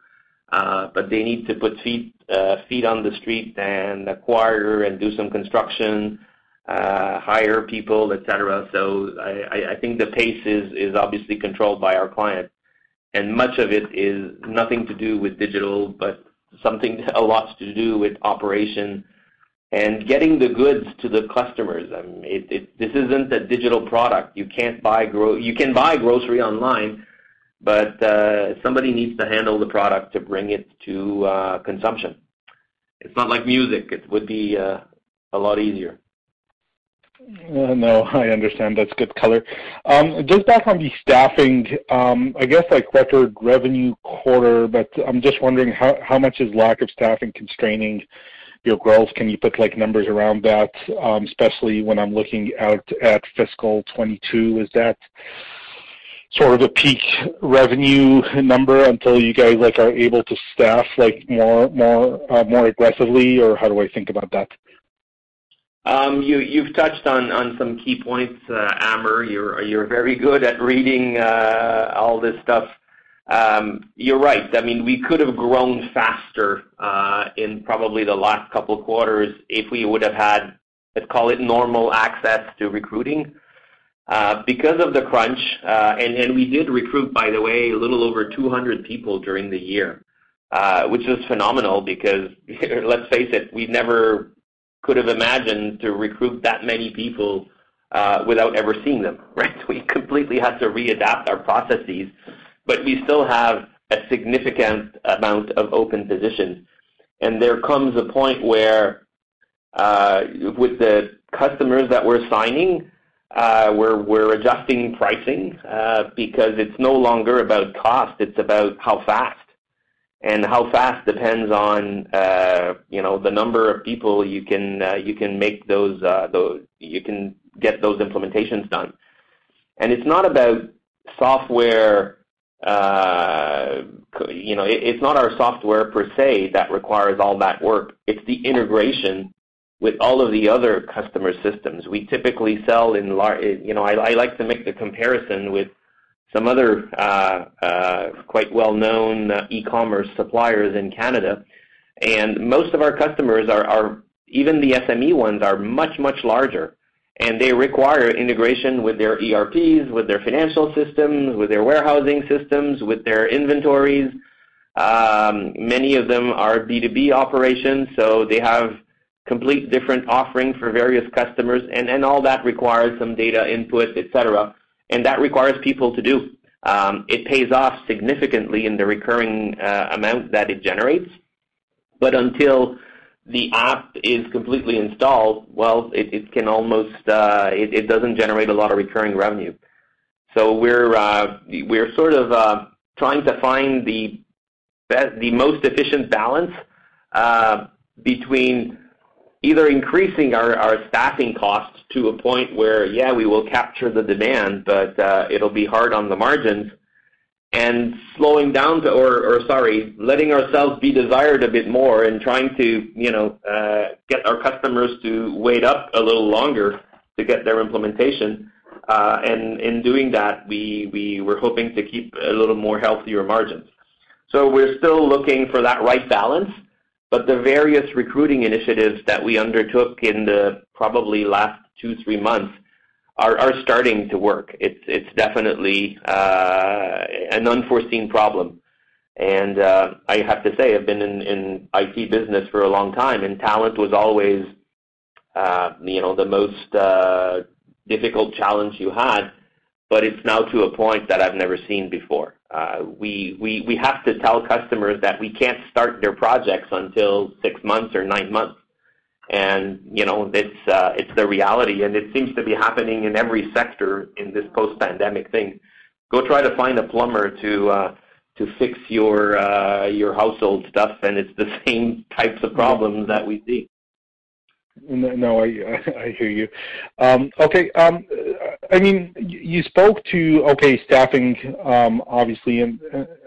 Uh but they need to put feet uh, on the street and acquire and do some construction, uh, hire people, et cetera. I think the pace is obviously controlled by our client, and much of it is nothing to do with digital, but something a lot to do with operation and getting the goods to the customers. This isn't a digital product. You can't buy you can buy grocery online, but uh, somebody needs to handle the product to bring it to uh, consumption. It's not like music. It would be uh, a lot easier. No, I understand. That's good color. Um, just back on the staffing, um, I guess like record revenue quarter, but I'm just wondering how how much is lack of staffing constraining growth? Can you put like numbers around that? Um, especially when I'm looking out at fiscal 2022. Is that sort of a peak revenue number until you guys like are able to staff like more more uh, more aggressively, or how do I think about that? Um, you've touched on some key points, uh, Amr. You're very good at reading uh, all this stuff. You're right. I mean, we could have grown faster uh in probably the last couple of quarters if we would have had, let's call it normal access to recruiting. Uh because of the crunch, Uh and and we did recruit, by the way, a little over 200 people during the year, uh, which is phenomenal because let's face it, we never could have imagined to recruit that many people uh without ever seeing them, right? We completely had to readapt our processes, but we still have a significant amount of open positions. And there comes a point where, uh, with the customers that we're signing, uh, we're we're adjusting pricing, uh, because it's no longer about cost, it's about how fast. And how fast depends on uh, you know, the number of people you can you can make those, those, you can get those implementations done. And it's not Uh, our software per se that requires all that work. It's the integration with all of the other customer systems. We typically sell in large. You know, I like to make the comparison with some other uh, uh, quite well-known e-commerce suppliers in Canada. And most of our customers, are are even the SME ones, are much, much larger, and they require integration with their ERPs, with their financial systems, with their warehousing systems, with their inventories. Many of them are B2B operations, so they have complete different offering for various customers, and, and all that requires some data input, et cetera, and that requires people to do. Um, it pays off significantly in the recurring uh, amount that it generates, but until the app is completely installed, well, it, it can almost uh, it, it, doesn't generate a lot of recurring revenue. So we're uh, we're sort of uh, trying to find the best, the most efficient balance uh, between either increasing our, our staffing costs to a point where yeah we will capture the demand, but uh, it'll be hard on the margins and slowing down to, or, or sorry, letting ourselves be desired a bit more and trying to, you know, uh, get our customers to wait up a little longer to get their implementation. Uh, and in doing that, we, we were hoping to keep a little more healthier margins. So we're still looking for that right balance, but the various recruiting initiatives that we undertook in the probably last two, three months are, starting to work. It's, it's definitely uh, an unforeseen problem. And uh, I have to say, I've been in, in IT business for a long time, and talent was always, uh, you know, the most uh, difficult challenge you had. But it's now to a point that I've never seen before. Uh, we, we, we have to tell customers that we can't start their projects until six months or nine months and you know it's uh, it's the reality, and it seems to be happening in every sector in this post-pandemic thing. Go try to find a plumber to uh, to fix your uh, your household stuff, and it's the same types of problems that we see. No, I I hear you. Um, okay, um, I mean, you spoke to okay staffing, um, obviously, and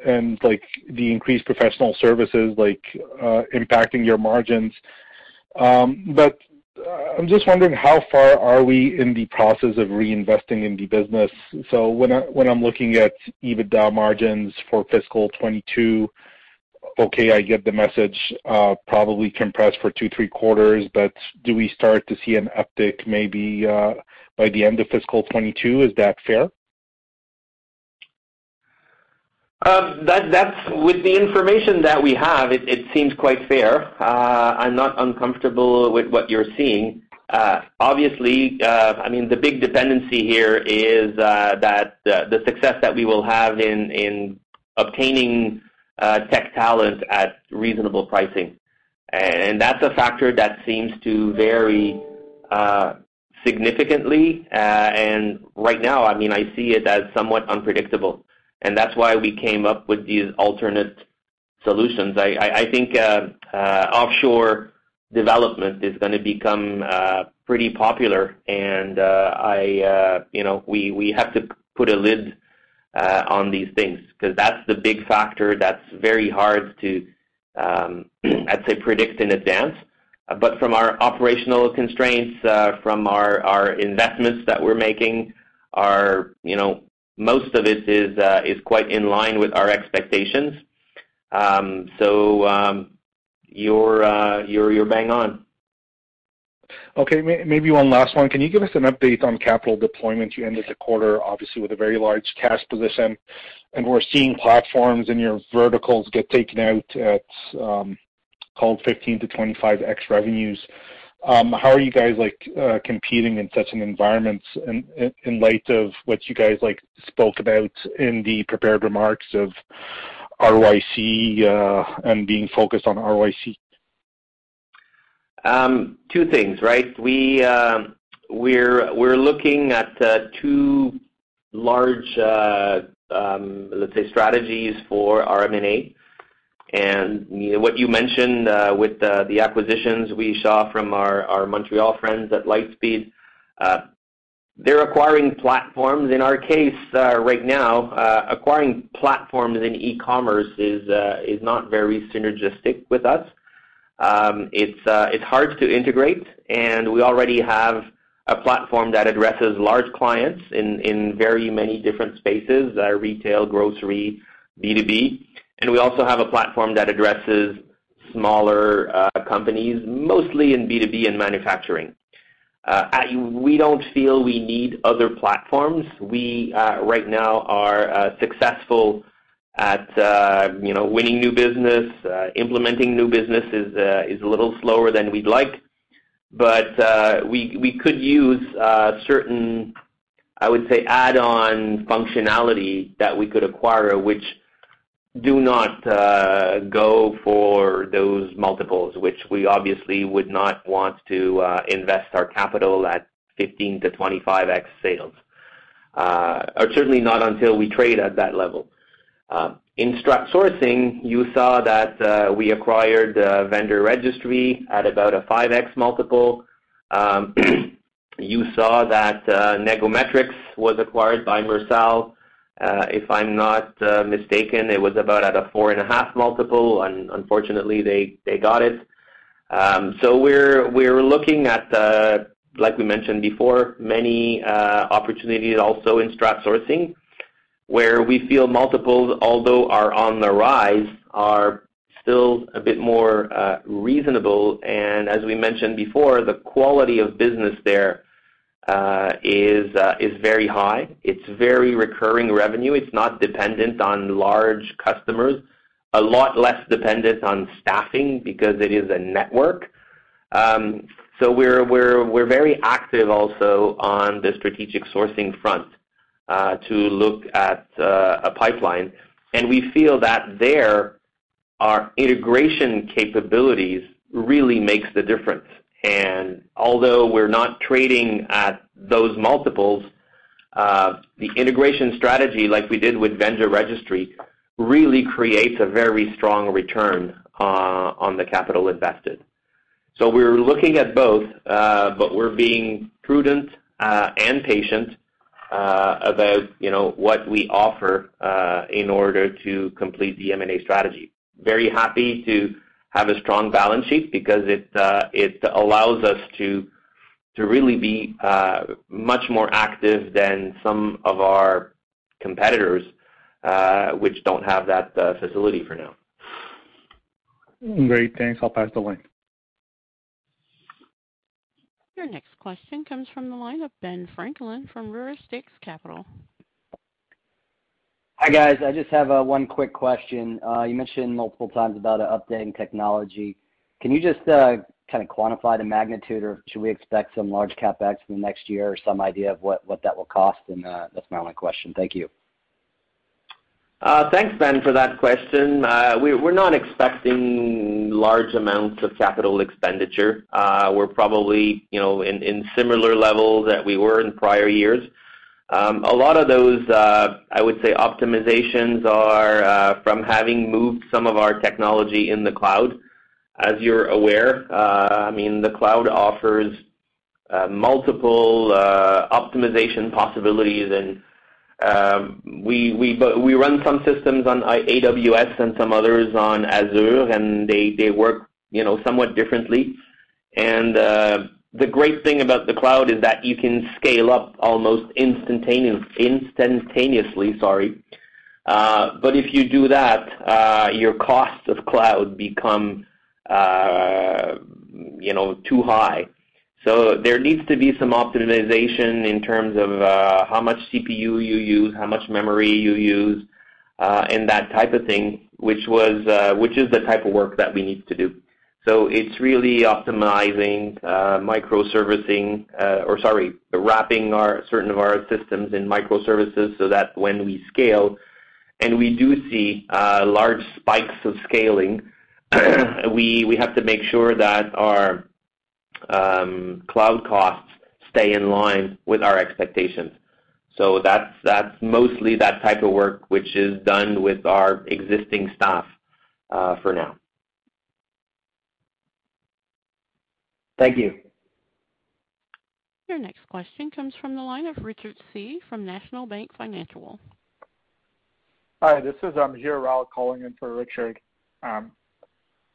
and like the increased professional services, like uh, impacting your margins. Um, but uh, I'm just wondering how far are we in the process of reinvesting in the business? So when I, when I'm looking at EBITDA margins for fiscal 22, okay, I get the message, uh, probably compressed for two, three quarters, but do we start to see an uptick maybe uh, by the end of fiscal 22? Is that fair? Um, that, that's with the information that we have. It, seems quite fair. Uh, I'm not uncomfortable with what you're seeing. Uh, obviously, uh, I mean the big dependency here is that the success that we will have in in obtaining tech talent at reasonable pricing, and that's a factor that seems to vary significantly. and right now, I mean, I see it as somewhat unpredictable and that's why we came up with these alternate solutions. I, I, I think uh, uh, offshore development is going to become uh, pretty popular, and uh, I, uh, you know, we we have to put a lid uh, on these things because that's the big factor. That's very hard to, um, I'd say, predict in advance. But from our operational constraints, from our, our investments that we're making, our you know most of it is uh, is quite in line with our expectations. Um, so um, you're uh, you're bang on. Okay, maybe one last one. Can you give us an update on capital deployment? You ended the quarter obviously with a very large cash position, and we're seeing platforms in your verticals get taken out at um, called 15 to 25x revenues. Um, how are you guys like uh, competing in such an environment in, light of what you guys like spoke about in the prepared remarks of ROIC uh, and being focused on ROIC? Um, two things, right? We uh, we're we're looking at uh, two large, uh, um, let's say, strategies for our M&A. And what you mentioned uh, with uh, the acquisitions we saw from our Montreal friends at Lightspeed, uh, they're acquiring platforms. In our case, right now, acquiring platforms in e-commerce is not very synergistic with us. Um, it's hard to integrate, and we already have a platform that addresses large clients in very many different spaces, retail, grocery, B2B. And we also have a platform that addresses smaller uh, companies, mostly in B2B and manufacturing. Uh, we don't feel we need other platforms. We uh, right now are uh, successful at uh, you know winning new business. Uh, implementing new business is is a little slower than we'd like. But we we could use certain, I would say, add-on functionality that we could acquire, which do not uh, go for those multiples, which we obviously would not want to uh, invest our capital at 15 to 25x sales. Uh, certainly not until we trade at that level. Um, in Strat Sourcing, you saw that uh, we acquired Vendor Registry at about a 5x multiple. Um, you saw that Negometrix was acquired by Mercell. Uh, if I'm not uh, mistaken, it was about at a 4.5 multiple, and unfortunately, they got it. Um so we're looking at, uh, like we mentioned before, many opportunities also in Strat Sourcing, where we feel multiples, although are on the rise, are still a bit more reasonable. And as we mentioned before, the quality of business there Uh, is uh is very high. It's very recurring revenue. It's not dependent on large customers. A lot less dependent on staffing because it is a network. Um, so we're we're we're very active also on the strategic sourcing front uh, to look at uh, a pipeline. And we feel that there, our integration capabilities really makes the difference. And although we're not trading at those multiples, uh, the integration strategy, like we did with Vendor Registry, really creates a very strong return uh, on the capital invested. So we're looking at both, uh, but we're being prudent and patient about what we offer in order to complete the M&A strategy. Very happy to have a strong balance sheet because it uh, allows us to really be uh, much more active than some of our competitors, uh, which don't have that facility for now. Great. Thanks. I'll pass the line. Your next question comes from the line of Ben Franklin from Ruristix Capital. Hi, guys. I just have uh, one quick question. Uh, you mentioned multiple times about uh, updating technology. Can you just kind of quantify the magnitude, or should we expect some large CapEx in the next year or some idea of what that will cost? And uh that's my only question. Thank you. Thanks, Ben, for that question. We're not expecting large amounts of capital expenditure. We're probably you know, in similar levels that we were in prior years. Um, a lot of those, uh, I would say, optimizations are uh, from having moved some of our technology in the cloud. As you're aware, uh, I mean, the cloud offers multiple optimization possibilities, and um, we run some systems on AWS and some others on Azure, and they work you know, somewhat differently. The great thing about the cloud is that you can scale up almost instantaneously. Sorry. Uh, but if you do that, your costs of cloud become uh, you know, too high. So there needs to be some optimization in terms of how much CPU you use, how much memory you use, and that type of thing, which was which is the type of work that we need to do. So it's really optimizing uh, microservicing, uh, or sorry, wrapping certain of our systems in microservices so that when we scale, and we do see uh, large spikes of scaling, we have to make sure that our um, cloud costs stay in line with our expectations. So that's that's mostly that type of work, which is done with our existing staff for now. Thank you. Your next question comes from the line of Richard Tse from National Bank Financial. Hi, this is um, Mihir Rao calling in for Richard. Um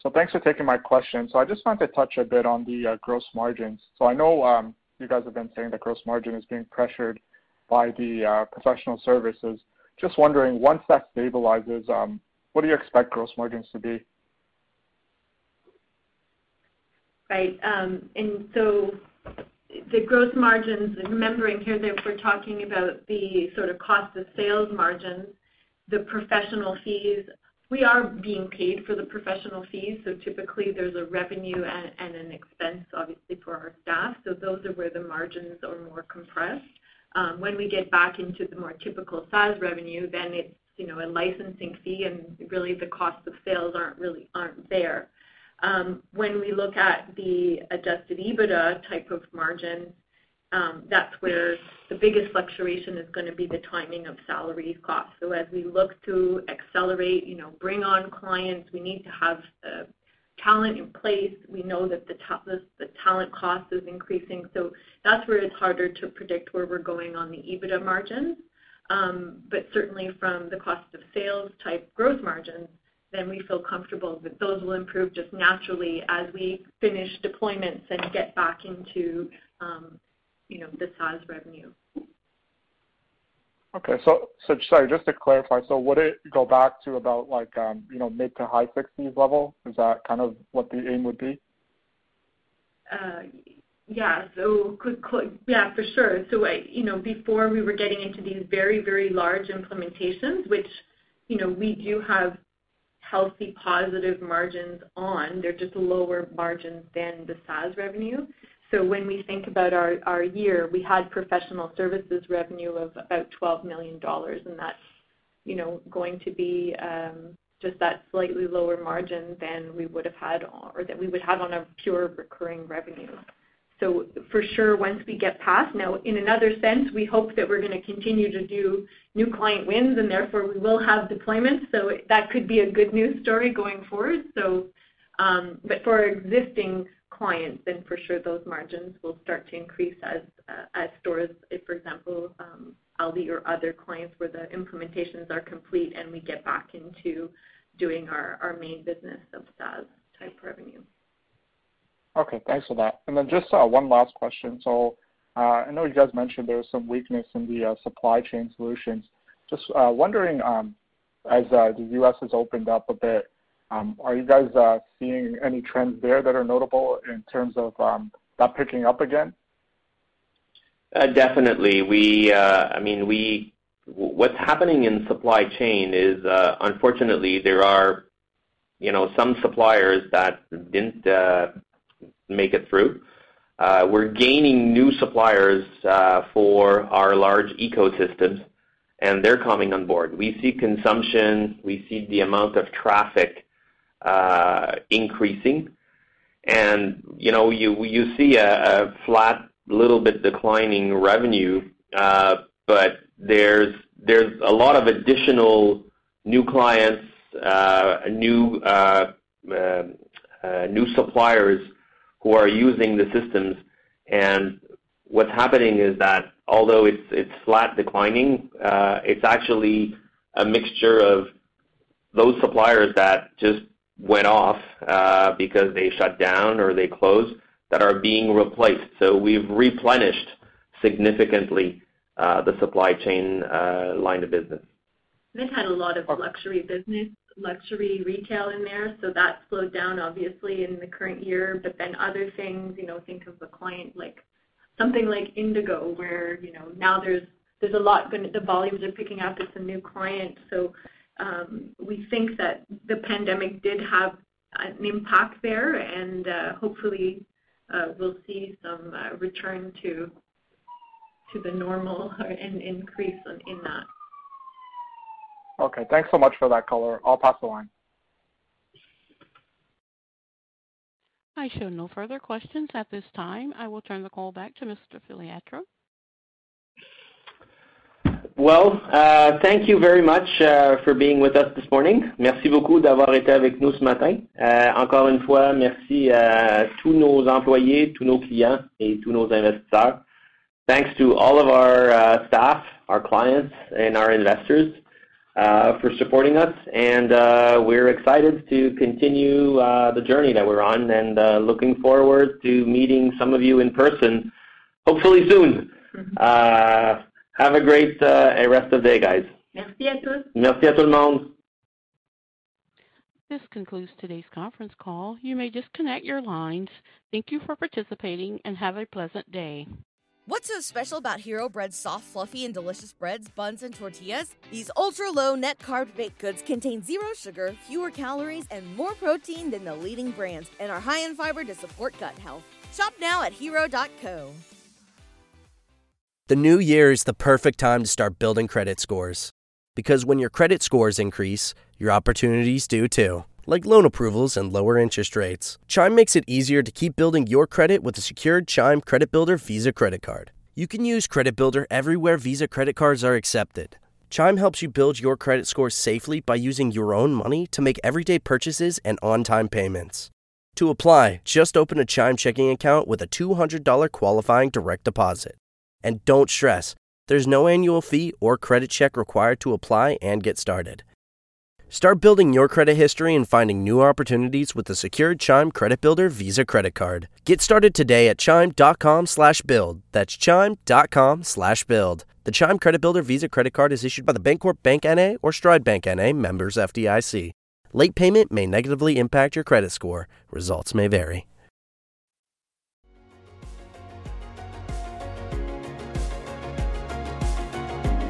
so thanks for taking my question. So I just wanted to touch a bit on the uh, gross margins. So I know um, you guys have been saying that gross margin is being pressured by the uh, professional services. Just wondering, once that stabilizes, um, what do you expect gross margins to be? Right. Um and so the gross margins, remembering here that we're talking about the sort of cost of sales margins, the professional fees we are being paid for the professional fees, so typically there's a revenue and an expense, obviously, for our staff. So those are where the margins are more compressed. When we get back into the more typical SaaS revenue, then it's you know, a licensing fee, and really the cost of sales aren't really aren't there. Um, when we look at the adjusted EBITDA type of margin, um, that's where the biggest fluctuation is going to be the timing of salary costs. So as we look to accelerate, you know, bring on clients, we need to have uh, talent in place. We know that the talent cost is increasing. So that's where it's harder to predict where we're going on the EBITDA margins. Um, but certainly from the cost of sales type growth margins, then we feel comfortable that those will improve just naturally as we finish deployments and get back into um, the SaaS revenue. Okay. Sorry, just to clarify, so would it go back to about like um, mid to high 60s level? Is that kind of what the aim would be? Uh, yeah. For sure. So before we were getting into these very very large implementations, which we do have healthy positive margins on, they're just lower margins than the SaaS revenue. So when we think about our our year, we had professional services revenue of about 12 million dollars, and that's you know, going to be um, just that slightly lower margin than we would have had or that we would have on a pure recurring revenue. So for sure, once we get past Now, in another sense, we hope that we're going to continue to do new client wins, and therefore we will have deployments. So that could be a good news story going forward. So, um, but for existing clients, then for sure those margins will start to increase as as stores, if, for example, Aldi or other clients where the implementations are complete and we get back into doing our main business of SaaS type revenue. Okay, thanks for that. And then just uh, one last question. So uh I know you guys mentioned there was some weakness in the uh, supply chain solutions. Just uh, wondering, um, as the U.S. has opened up a bit, um, are you guys seeing any trends there that are notable in terms of um, that picking up again? Definitely. I mean, what's happening in supply chain is, unfortunately, there are some suppliers that didn't make it through. Uh, we're gaining new suppliers uh, for our large ecosystems, and they're coming on board. We see consumption, we see the amount of traffic uh, increasing. And you see a flat, little bit declining revenue, but there's a lot of additional new clients, new suppliers who are using the systems. And what's happening is that although it's flat declining, uh, it's actually a mixture of those suppliers that just went off uh, because they shut down or they closed that are being replaced. So we've replenished significantly uh, the supply chain line of business. They've had a lot of luxury business, luxury retail in there, so that slowed down obviously in the current year. But then other things, you know, think of a client like something like Indigo, where you know, now there's there's a lot going. the volumes are picking up. It's a new client. So, um, we think that the pandemic did have an impact there, and uh, hopefully uh, we'll see some uh, return to to the normal and increase in that. Okay. Thanks so much for that color. I'll pass the line. I show no further questions at this time. I will turn the call back to Mr. Filiatreault. Well, uh, thank you very much uh, for being with us this morning. Merci beaucoup d'avoir été avec nous ce matin. Uh, encore une fois, merci à tous nos employés, tous nos clients et tous nos investisseurs. Thanks to all of our staff, our clients, and our investors Uh, for supporting us. And uh, we're excited to continue uh, the journey that we're on and looking forward to meeting some of you in person, hopefully soon. Mm-hmm. Have a great rest of the day, guys. Merci à tous. Merci à tout le monde. This concludes today's conference call. You may disconnect your lines. Thank you for participating, and have a pleasant day. What's so special about Hero Bread's soft, fluffy, and delicious breads, buns, and tortillas? These ultra low net carb baked goods contain zero sugar, fewer calories, and more protein than the leading brands, and are high in fiber to support gut health. Shop now at hero.co. The new year is the perfect time to start building credit scores. Because when your credit scores increase, your opportunities do too, like loan approvals and lower interest rates. Chime makes it easier to keep building your credit with a secured Chime Credit Builder Visa credit card. You can use Credit Builder everywhere Visa credit cards are accepted. Chime helps you build your credit score safely by using your own money to make everyday purchases and on time payments. To apply, just open a Chime checking account with a $200 qualifying direct deposit. And don't stress, there's no annual fee or credit check required to apply and get started. Start building your credit history and finding new opportunities with the secured Chime Credit Builder Visa credit card. Get started today at chime.com slash build. That's chime.com slash build. The Chime Credit Builder Visa credit card is issued by the Bancorp Bank NA or Stride Bank NA, members FDIC. Late payment may negatively impact your credit score. Results may vary.